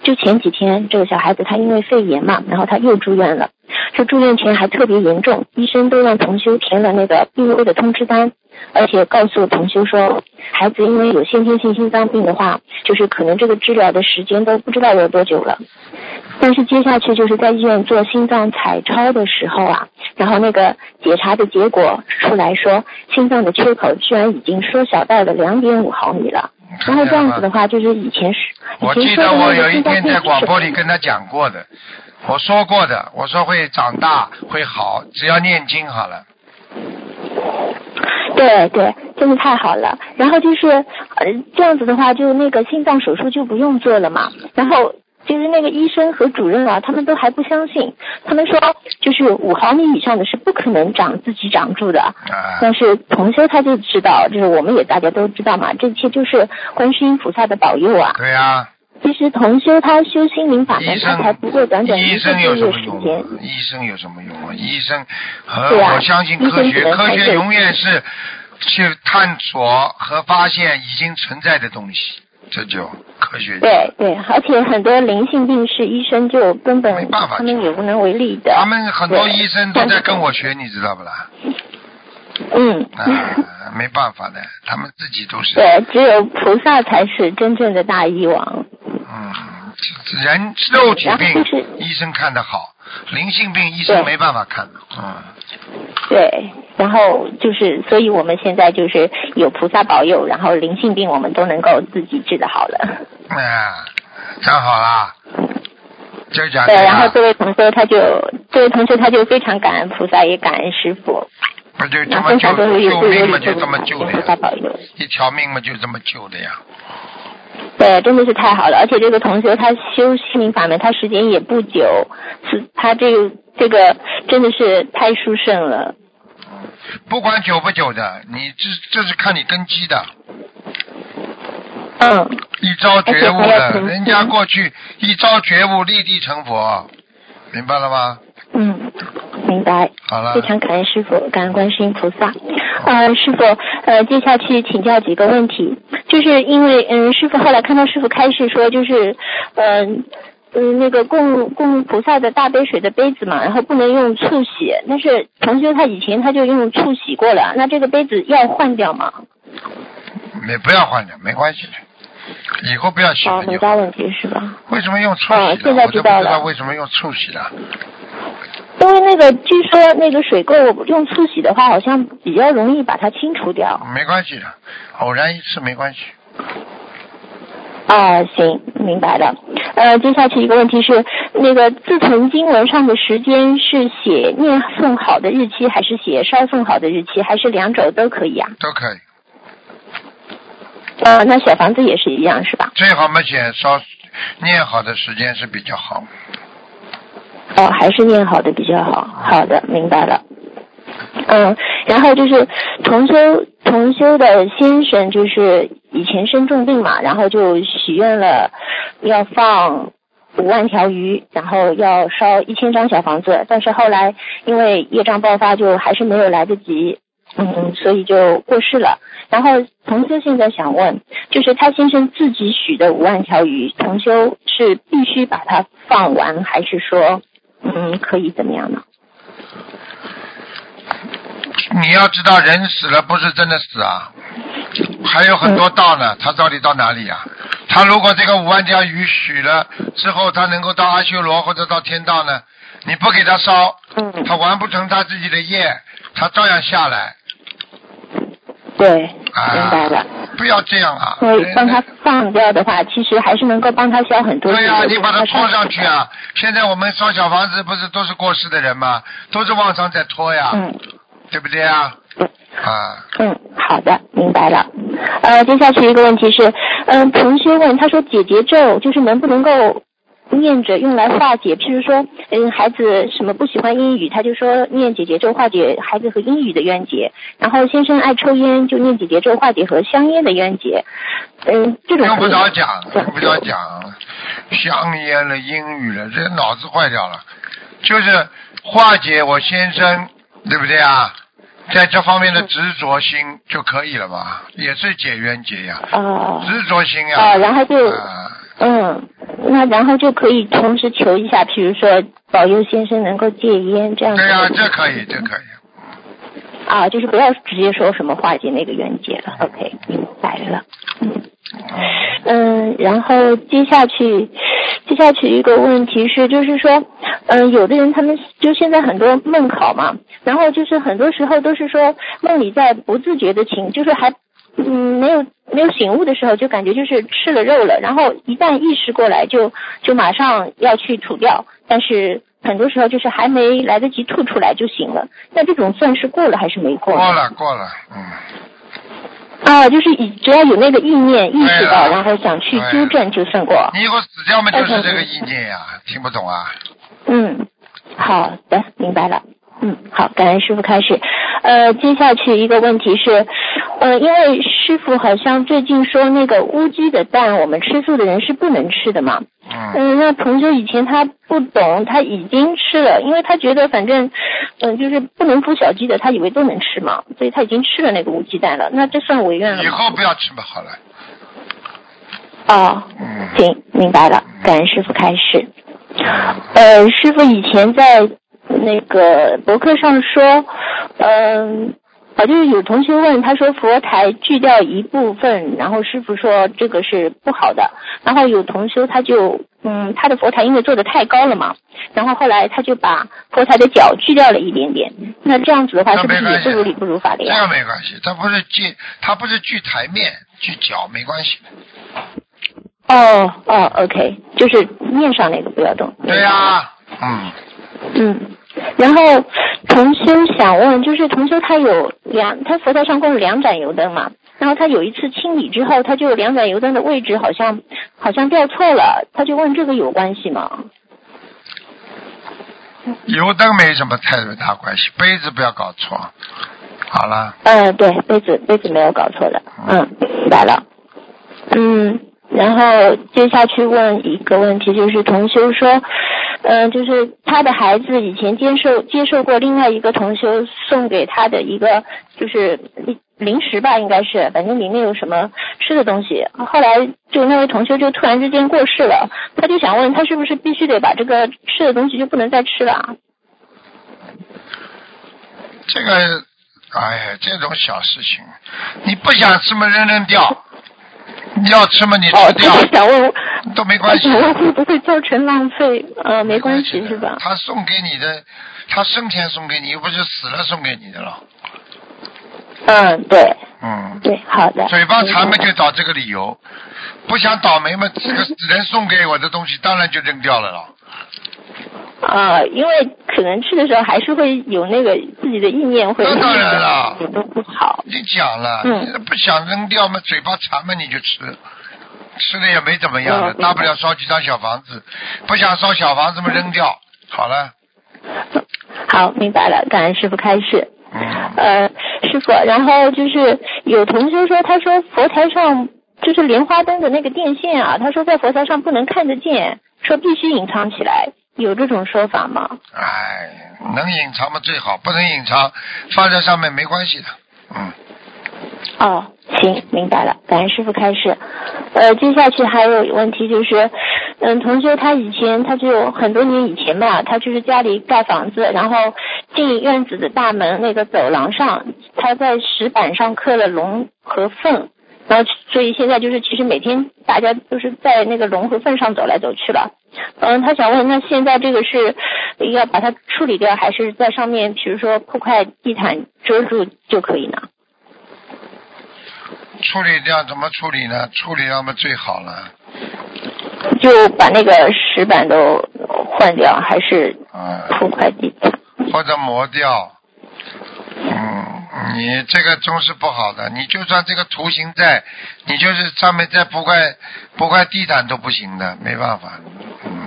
就前几天，这个小孩子他因为肺炎嘛，然后他又住院了。这住院前还特别严重，医生都让同修填了那个病危的通知单，而且告诉同修说，孩子因为有先天性心脏病的话，就是可能这个治疗的时间都不知道有多久了。但是接下去就是在医院做心脏彩超的时候啊，然后那个检查的结果出来说，心脏的缺口居然已经缩小到了两点五毫米了。然后这样子的话，就是以前是我记得我有一天在广播里跟他讲过的，我说过的，我说会长大会好，只要念经好了。对对，真的太好了。然后就是呃这样子的话，就那个心脏手术就不用做了嘛。然后就是那个医生和主任啊，他们都还不相信，他们说就是五毫米以上的是不可能长自己长住的。啊，但是同修他就知道，就是我们也大家都知道嘛，这一切就是观世音菩萨的保佑啊。对呀、其实同修他修心灵法门，他才不过短短医一个生有什多月时么用间啊。？医生有什么用啊？医生和我相信科学，科学永远是去探索和发现已经存在的东西，这就科学。对对，而且很多灵性病是医生就根本没办法他们也无能为力的。他们很多医生都在跟我学，你知道不啦？嗯。啊，没办法的，他们自己都是。对，只有菩萨才是真正的大医王。嗯，人肉体病医生看得好，灵性病医生没办法看的。嗯，对，然后就是，所以我们现在就是有菩萨保佑，然后灵性病我们都能够自己治的好了。哎呀，这样好啦，就讲对，然后，这位同学他就，这位同学他就非常感恩菩萨，也感恩师傅，不就这么救救命嘛，就这么救的菩萨呀，保佑。一条命嘛就这么救的呀。对，真的是太好了，而且这个同学他修心灵法门，他时间也不久，是他这个这个真的是太殊胜了。不管久不久的，你这这是看你根基的，嗯，一朝觉悟的，人家过去一朝觉悟，立地成佛，明白了吗？嗯，明白。好了非，常感恩师傅，感恩观世音菩萨。呃，师傅，呃，接下去请教几个问题，就是因为嗯，师傅后来看到师傅开示说，就是嗯。嗯，那个供供菩萨的大杯水的杯子嘛，然后不能用醋洗。但是同学他以前他就用醋洗过了，那这个杯子要换掉吗？没不要换掉，没关系的，以后不要洗好，了就好。没大问题是吧？为什么用醋洗现在我都不知道了为什么用醋洗的。因为那个据说那个水垢用醋洗的话，好像比较容易把它清除掉。没关系的，偶然一次没关系。啊，行，明白了。呃，接下去一个问题是，那个自存经文上的时间是写念诵好的日期，还是写烧送好的日期，还是两者都可以啊？都可以。呃，那小房子也是一样是吧？最好嘛写烧念好的时间是比较好。哦，还是念好的比较好。好的，明白了。嗯，然后就是同修同修的先生，就是以前生重病嘛，然后就许愿了要放五万条鱼，然后要烧一千张小房子，但是后来因为业障爆发，就还是没有来得及，嗯，所以就过世了。然后同修现在想问，就是他先生自己许的五万条鱼，同修是必须把它放完，还是说，嗯，可以怎么样呢？你要知道，人死了不是真的死啊，还有很多道呢。他到底到哪里啊？他如果这个五万条鱼许了之后，他能够到阿修罗或者到天道呢？你不给他烧，嗯，他完不成他自己的业，他照样下来。对，啊明白了。不要这样啊！所以帮他放掉的话，其实还是能够帮他消很多对呀、业你把它拖上去啊。啊！现在我们烧小房子不是都是过世的人吗？都是往上在拖呀，嗯对不对啊？嗯啊，嗯，好的，明白了。呃，接下去一个问题是，嗯、同学问他说解结咒就是能不能够念着用来化解，譬如说，嗯，孩子什么不喜欢英语，他就说念姐姐咒化解孩子和英语的冤结，然后先生爱抽烟，就念姐姐咒化解和香烟的冤结。嗯，这种用不着讲，用不着讲，香烟了，英语了，这脑子坏掉了，就是化解我先生，对不对啊？在这方面的执着心就可以了嘛，也是解冤结呀，哦执着心呀。哦，然后就。啊嗯，那然后就可以同时求一下，比如说保佑先生能够戒烟这样子。对呀、这可以，这可以。啊，就是不要直接说什么化解那个冤结了。OK，明白了。嗯嗯，然后接下去，接下去一个问题是，就是说，嗯，有的人他们就现在很多梦考嘛，然后就是很多时候都是说梦里在不自觉的情，就是还嗯没有没有醒悟的时候，就感觉就是吃了肉了，然后一旦意识过来就就马上要去吐掉，但是很多时候就是还没来得及吐出来就醒了，那这种算是过了还是没过？过了，过了，嗯。啊，就是以只要有那个意念意识到，然后想去纠正就算过。你以后死掉嘛，就是这个意念呀，听不懂啊？嗯，好的，明白了。嗯，好，感恩师傅开始。呃，接下去一个问题是，呃，因为师傅好像最近说那个乌鸡的蛋，我们吃素的人是不能吃的嘛。嗯，嗯，那同学以前他不懂，他已经吃了，因为他觉得反正，嗯、就是不能孵小鸡的，他以为都能吃嘛，所以他已经吃了那个乌鸡蛋了。那这算违愿了以？后不要吃嘛，好了。哦，嗯。行，明白了，感恩师傅开始。呃，师傅以前在那个博客上说，嗯、啊，就是有同学问，他说佛台锯掉一部分，然后师傅说这个是不好的，然后有同修他就，嗯，他的佛台因为做的太高了嘛，然后后来他就把佛台的脚锯掉了一点点，那这样子的话是不是也不如理不如法的这个呀？没关系，他不是锯，他不是锯台面，锯脚没关系。哦哦，OK，就是面上那个不要动。对呀、嗯，嗯，然后同修想问，就是同修他有两，他佛台上供了两盏油灯嘛，然后他有一次清理之后，他就两盏油灯的位置好像好像调错了，他就问这个有关系吗？油灯没什么太大关系，杯子不要搞错。好了，呃，对，杯子杯子没有搞错的，嗯，明白了。嗯，然后接下去问一个问题，就是同修说，嗯、就是他的孩子以前接受接受过另外一个同修送给他的一个就是零零食吧，应该是，反正里面有什么吃的东西。后来就那位同修就突然之间过世了，他就想问他是不是必须得把这个吃的东西就不能再吃了？这个，哎呀，这种小事情，你不想吃嘛，扔扔掉；你 要吃吗，你哦，吃掉想问。都没关系会不会造成浪费？呃，没关系的是吧？他送给你的，他生前送给你，又不是死了送给你的了。嗯，对，嗯，对，好的。嘴巴馋嘛就找这个理由，不想倒霉嘛，这个人送给我的东西当然就扔掉了了。啊、因为可能吃的时候还是会有那个自己的意念会，那当然了也都不好。你讲了，嗯不想扔掉嘛，嘴巴馋嘛你就吃，吃的也没怎么样的，嗯大不了烧几张小房子，不想烧小房子嘛扔掉，好了。好，明白了，感恩师傅开示。嗯，呃，师傅，然后就是有同学说，他说佛台上就是莲花灯的那个电线啊，他说在佛台上不能看得见，说必须隐藏起来，有这种说法吗？哎，能隐藏嘛最好，不能隐藏，放在上面没关系的。嗯，哦，行，明白了，感恩师傅开示。呃，接下去还有问题就是，嗯，同学他以前他就很多年以前吧，他就是家里盖房子，然后进院子的大门那个走廊上，他在石板上刻了龙和凤，然后所以现在就是其实每天大家都是在那个龙和凤上走来走去了。嗯，他想问，那现在这个是要把它处理掉，还是在上面比如说铺块地毯遮住就可以呢？处理掉怎么处理呢？处理掉嘛最好了。就把那个石板都换掉，还是嗯，铺块地毯？或者磨掉。嗯，你这个总是不好的。你就算这个图形在，你就是上面再铺块铺块地毯都不行的，没办法。嗯。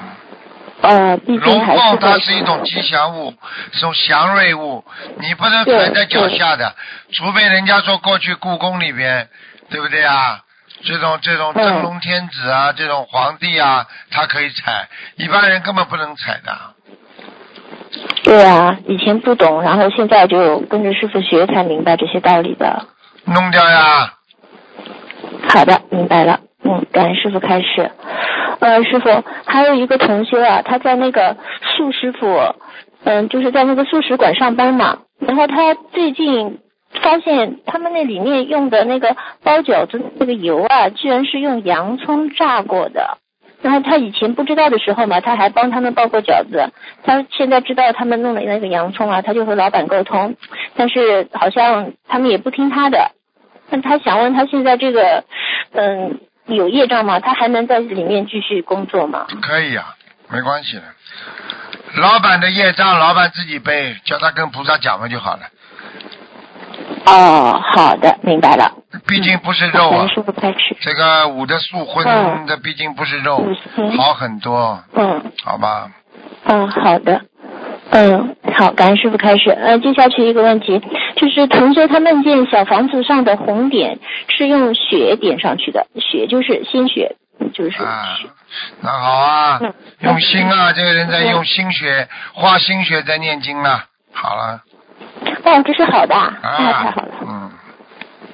呃，毕竟龙凤它是一种吉祥物，是种祥瑞物，你不能踩在脚下的，除非人家说过去故宫里边，对不对啊？这种这种嗯真龙天子啊，这种皇帝啊，他可以踩，一般人根本不能踩的。对啊，以前不懂，然后现在就跟着师傅学，才明白这些道理的。弄掉呀，好的，明白了。嗯，感恩师傅开始。呃，师傅，还有一个同学啊，他在那个素师傅，嗯，就是在那个素食馆上班嘛。然后他最近发现他们那里面用的那个包饺子那个油啊，居然是用洋葱炸过的。然后他以前不知道的时候嘛，他还帮他们包过饺子。他现在知道他们弄的那个洋葱啊，他就和老板沟通，但是好像他们也不听他的。那他想问他现在这个，嗯，有业障吗？他还能在里面继续工作吗？可以呀、没关系的。老板的业障，老板自己背，叫他跟菩萨讲嘛就好了。哦，好的，明白了。毕竟不是肉啊。这个五的素荤嗯的毕竟不是肉好很多，嗯好吧？嗯，好的。嗯，好，感恩师傅开始。呃，接下去一个问题，就是同学他梦见小房子上的红点是用血点上去的，血就是心血，就是啊，那好啊嗯，用心啊，这个人在用心血，花心血在念经啊。好了，哦，这是好的。啊，那太啊好了。，嗯，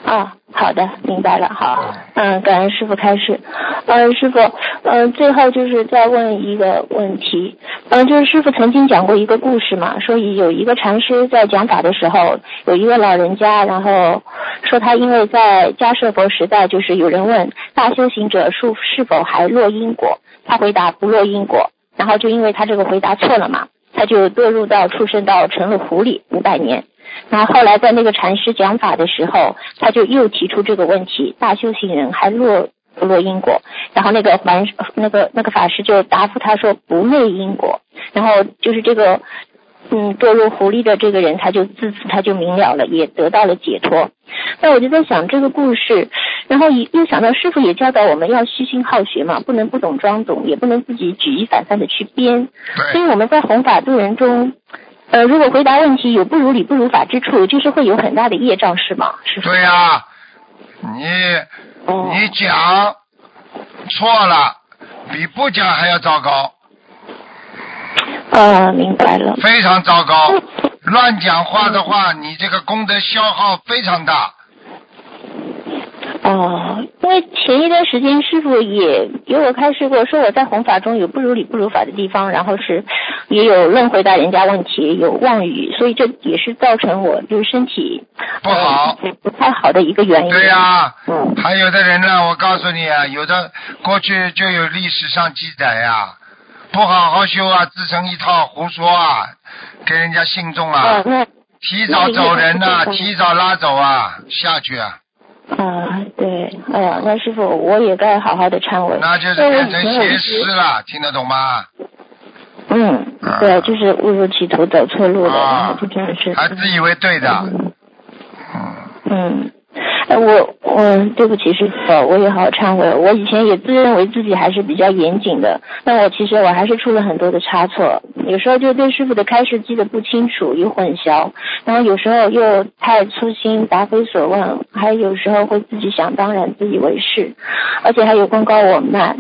啊，好的，明白了，好，嗯，感恩师傅开始，嗯，师傅，嗯，最后就是再问一个问题，嗯、就是师傅曾经讲过一个故事嘛，说有一个禅师在讲法的时候，有一个老人家，然后说他因为在迦摄佛时代，就是有人问大修行者是是否还落因果，他回答不落因果，然后就因为他这个回答错了嘛，他就堕入到畜生道，成了狐狸五百年。然后来在那个禅师讲法的时候，他就又提出这个问题：大修行人还落不落因果？然后那个凡那个那个法师就答复他说不昧因果。然后就是这个嗯堕入狐狸的这个人，他就自此他就明了了，也得到了解脱。那我就在想这个故事，然后又又想到师傅也教导我们要虚心好学嘛，不能不懂装懂，也不能自己举一反三的去编。所，以我们在弘法度人中，呃，如果回答问题有不如理不如法之处，就是会有很大的业障，是吗？师傅？对呀、你哦你讲错了，比不讲还要糟糕，呃，明白了。非常糟糕。乱讲话的话，你这个功德消耗非常大。哦，因为前一段时间师傅也给我开示过，说我在弘法中有不如理不如法的地方，然后是也有乱回答人家问题，有妄语，所以这也是造成我就是身体不好呃不太好的一个原因。对呀、嗯还有的人呢，我告诉你啊，有的过去就有历史上记载呀、不好好修啊，自成一套胡说啊，给人家信众啊提早走人呐、提早拉走啊，下去啊，啊，对，哎呀，那师傅我也该好好的忏悔。那就是因为我变成以前有一邪师了，听得懂吗？嗯，对，就是误入歧途走错路了，然啊后就真的是。还自以为对的，嗯我嗯对不起师傅，我也好好忏悔。我以前也自认为自己还是比较严谨的，但我其实我还是出了很多的差错，有时候就对师傅的开示记得不清楚，有混淆，然后有时候又太粗心，答非所问，还有时候会自己想当然，自以为是，而且还有功高我慢。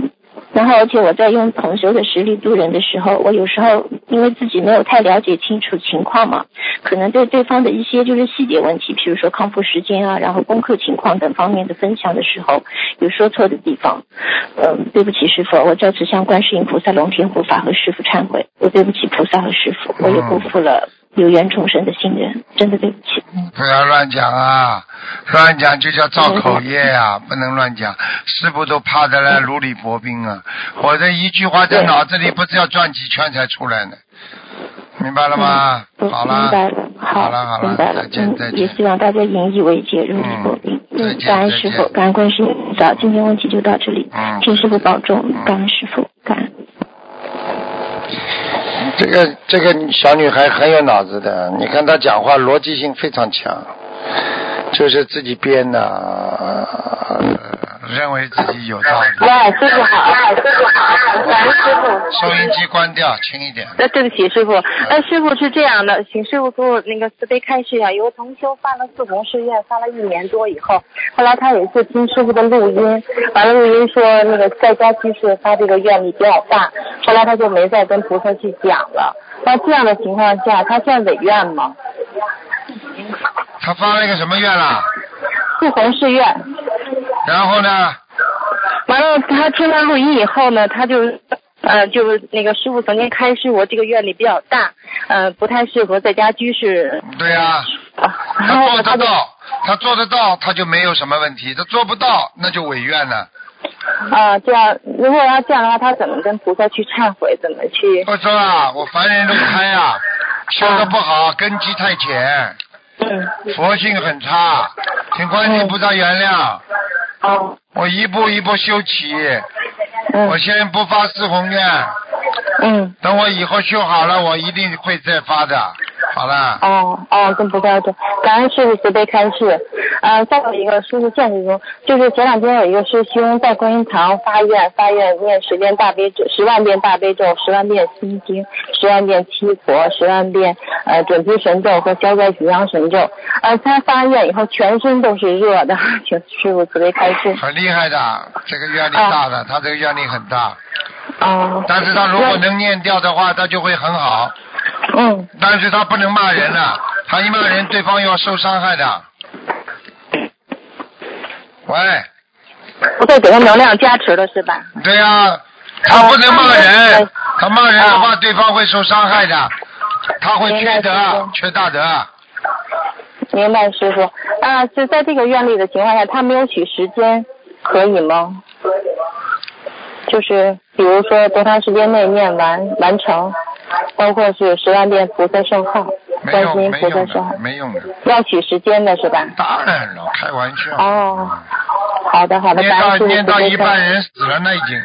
然后，而且我在用同修的实力度人的时候，我有时候因为自己没有太了解清楚情况嘛，可能对对方的一些就是细节问题，比如说康复时间啊，然后功课情况等方面的分享的时候，有说错的地方。嗯，对不起师傅，我在此向观世音菩萨、龙天护法和师傅忏悔，我对不起菩萨和师傅，我也辜负了有缘重生的信任，真的对不起。不要乱讲啊，乱讲就叫造口业啊、不能乱讲。师傅都怕的来如履薄冰啊，我这一句话在脑子里不知要转几圈才出来呢，明白了吗？嗯，好了，明白了，好了好了明白了再，见再见，也希望大家引以为戒，如履薄冰。嗯，感恩师傅，感恩观世音菩萨，今天问题就到这里，嗯请师傅保重，感恩师傅，感恩。这个这个小女孩很有脑子的，你看她讲话逻辑性非常强，就是自己编的，呃认为自己有道理。喂，师傅好，师傅好，感恩师傅。收音机关掉，轻一点。呃，对不起，师傅。呃，师傅是这样的，请师傅给我那个慈悲开示一下。有个同修发了四弘誓愿，发了一年多以后，后来他有一次听师傅的录音，完了录音说那个在家居士发这个愿力比较大，后来他就没再跟菩萨去讲了。那这样的情况下，他算违愿吗？他发了一个什么愿啦？四弘誓愿。然后呢？完了，他听了录音以后呢，他就呃，就是那个师傅曾经开示我这个院里比较大，呃，不太适合在家居士。对呀、他做得到，他做得到，他就没有什么问题；他做不到，那就违愿了。啊，这样如果要这样的话，他怎么跟菩萨去忏悔？怎么去？我说啊，我凡人都开啊，修的不好，根基太浅，嗯，佛性很差，请观世音菩萨原谅。哦，我一步一步修起，我嗯先不发四宏愿，嗯，等我以后修好了，我一定会再发的。好了，哦哦，跟菩萨说，感恩师傅慈悲开示。呃，再有一个师傅现实中，就是前两天有一个师兄在观音堂发愿，发愿念十遍大悲咒，十万遍大悲咒，十万遍心经，十万遍七佛，十万遍呃准提神咒和消灾吉祥神咒。呃，他发愿以后全身都是热的，请师傅慈悲开示。很厉害的，这个愿力大的，他这个愿力很大。哦。但是他如果能念掉的话，他就会很好。嗯。但是他不能骂人了，他一骂人，对方要受伤害的。喂，不会给他能量加持了是吧？对呀、他不能骂人哦，他骂人的话，对方会受伤害的，他会缺德，缺大德。明白，师傅。啊，就在这个愿力的情况下，他没有取时间，可以吗？就是比如说多长时间内念完完成，包括是十万遍菩萨圣号、观世音菩萨圣号，，没用的。要取时间的是吧？当然了，开玩笑。哦，好的好的，念到念到一半人死了，那已经。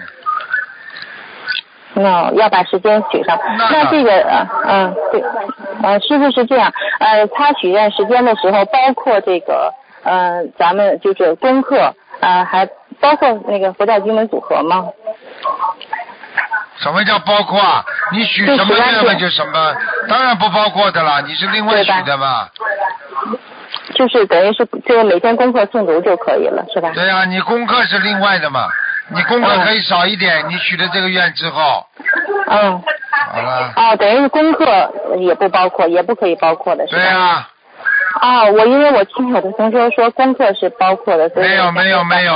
那要把时间取上。那那这个呃嗯对，呃师傅是这样，呃他许愿时间的时候，包括这个呃咱们就是功课，呃还包括那个佛教经文组合吗？什么叫包括啊？你许什么愿嘛就什么，当然不包括的啦，你是另外许的嘛。就是等于是就是每天功课诵读就可以了，是吧？对呀、你功课是另外的嘛，你功课可以少一点，你许了这个愿之后，嗯。好了。哦，等于是功课也不包括，也不可以包括的是吧？对呀、哦，我因为我听我的同学说功课是包括的，所以没有没有没有，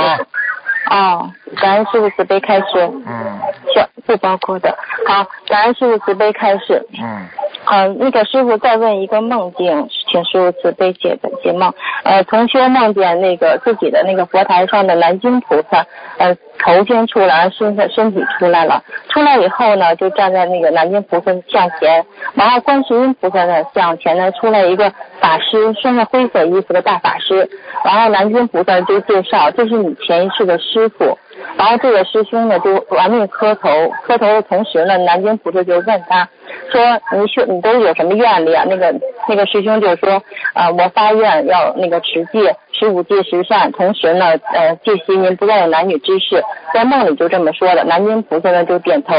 哦，感恩师傅慈悲开始，嗯是不包括的。好，感恩师傅慈悲开始。嗯，呃，那个师傅再问一个梦境，请师傅慈悲解解梦。呃，同修梦见那个自己的那个佛台上的南京菩萨，呃，头先出来，身身体出来了，出来以后呢，就站在那个南京菩萨像前，然后观世音菩萨的像前呢，出来一个法师，穿着灰色衣服的大法师，然后南京菩萨就介绍，这是你前一世的师傅。然后这个师兄呢，就玩命磕头，磕头的同时呢，南京菩萨就问他，说你修你都有什么愿力啊？那个那个师兄就说，啊，我发愿要那个持戒十五戒十善，同时呢，呃，戒息您不再有男女之事，在梦里就这么说的。南京菩萨呢就点头，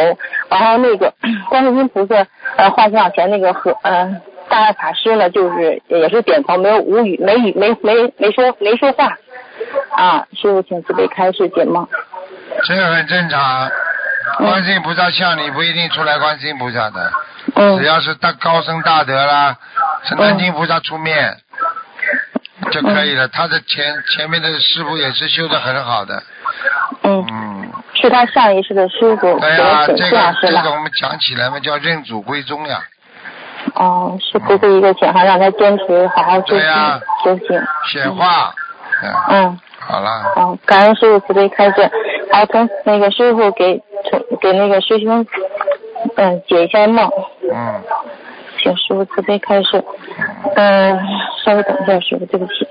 然后那个观世音菩萨呃画像前那个和呃大法师呢，就是也是点头，没有无语，没语没没没说没说话。啊，师傅，请慈悲开示解梦。这个很正常，观世音菩萨像你不一定出来观世音菩萨的，嗯。只要是大高僧大德啦，是南京菩萨出面就可以了。他的前前面的师傅也是修的很好的，嗯，嗯，是他上一世的师傅给对呀、这个？这个我们讲起来嘛，叫认祖归宗呀，哦，是不是一个请他让他坚持好好修行对呀修行？显化，嗯，嗯，好啦，好，感恩师傅慈悲开示。好，从那个师傅给从给那个师兄嗯解一下梦，嗯，请师傅慈悲开示。嗯，稍微等一下，师傅，对不起。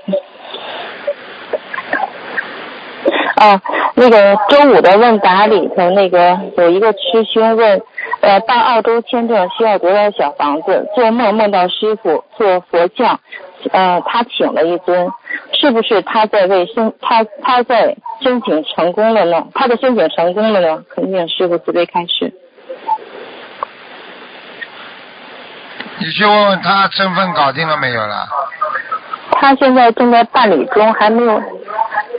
啊，那个周五的问答里头，那个有一个师兄问，呃，办澳洲签证需要多少小房子？做梦梦到师傅做佛像，呃，他请了一尊，是不是他在为申他他在申请成功了呢？他的申请成功了呢？恳请师傅慈悲开始。你去问问他身份搞定了没有了？他现在正在办理中，还没有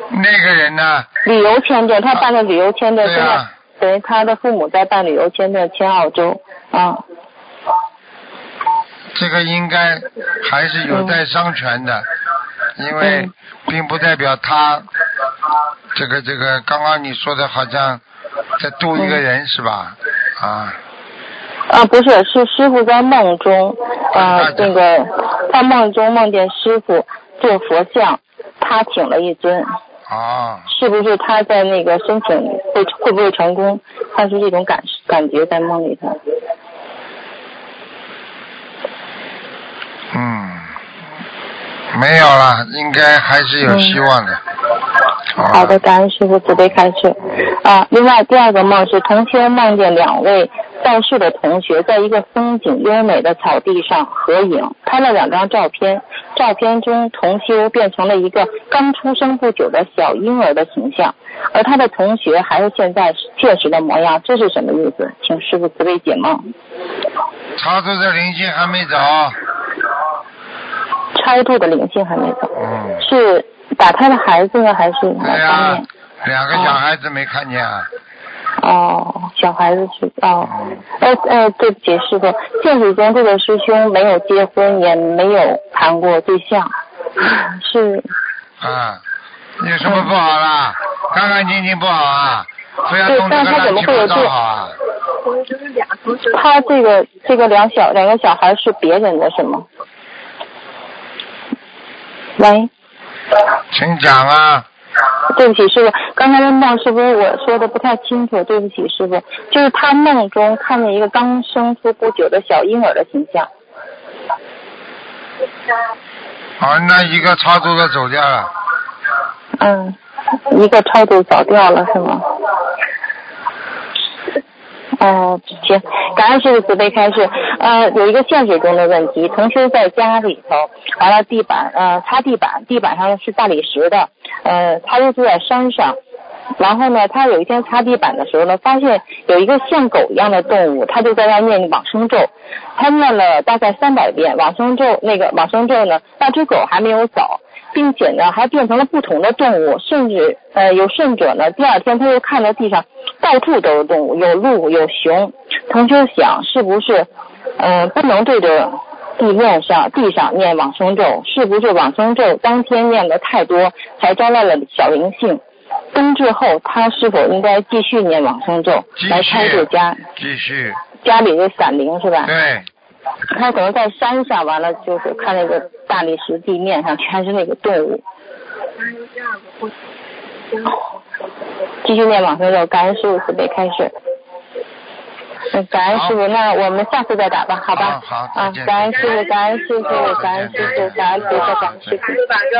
那个人呢？旅游签证，他办的旅游签证，现在对啊，等于他的父母在办旅游签证签澳洲，啊，这个应该还是有待商榷的，因为嗯并不代表他这个这个刚刚你说的好像在渡一个人、是吧？啊，啊，不是，是师傅在梦中，呃啊，那个他梦中梦见师傅做佛像，他请了一尊，啊，是不是他在那个申请会会不会成功？他是这种感感觉在梦里头。嗯，没有了，应该还是有希望的。嗯好的，感恩师傅慈悲开示。啊，另外第二个梦是同修梦见两位在世的同学在一个风景优美的草地上合影，拍了两张照片。照片中同修变成了一个刚出生不久的小婴儿的形象，而他的同学还是现在现实的模样，这是什么意思？请师傅慈悲解梦。超度的灵性还没走，超度的灵性还没走，嗯，是打胎的孩子呢，还是哪对呀、方面？两个小孩子没看见啊。哦，小孩子是哦，嗯呃呃，对不起师傅，现实中这个师兄没有结婚，也没有谈过对象，是啊，有什么不好啦？干干净净不好啊，非要对弄这个但他怎乱七八糟么会有这好啊？他这个这个两小两个小孩是别人的是吗？喂，请讲啊，对不起师傅，刚才的梦是不是我说的不太清楚？对不起师傅，就是他梦中看见一个刚生出不久的小婴儿的形象。啊，那一个超度的走掉了，嗯，一个超度早掉了是吗？哦，行，感恩师傅慈悲开示。呃，有一个现实中的问题，同修在家里头，完了地板呃擦地板，地板上是大理石的，呃，他又住在山上。然后呢，他有一天擦地板的时候呢，发现有一个像狗一样的动物，他就在那念往生咒，他念了大概三百遍往生咒，那个往生咒呢，那只狗还没有走，并且呢还变成了不同的动物，甚至呃有甚者呢，第二天他又看到地上到处都是动物，有鹿有熊，同修想是不是呃不能对着地面上地上念往生咒，是不是往生咒当天念的太多，才招来了小灵性？冬至后，他是否应该继续念往生咒继来超度续家继续，家里的散灵是吧？对，他可能在山上，完了就是看那个大理石地面上全是那个动物。继续念往生咒，感恩师傅慈悲开始。嗯感恩师傅，那我们下次再打吧，好吧？好啊见，感恩师傅，感恩师傅，感恩师傅，感恩师傅，感恩师傅。打咒。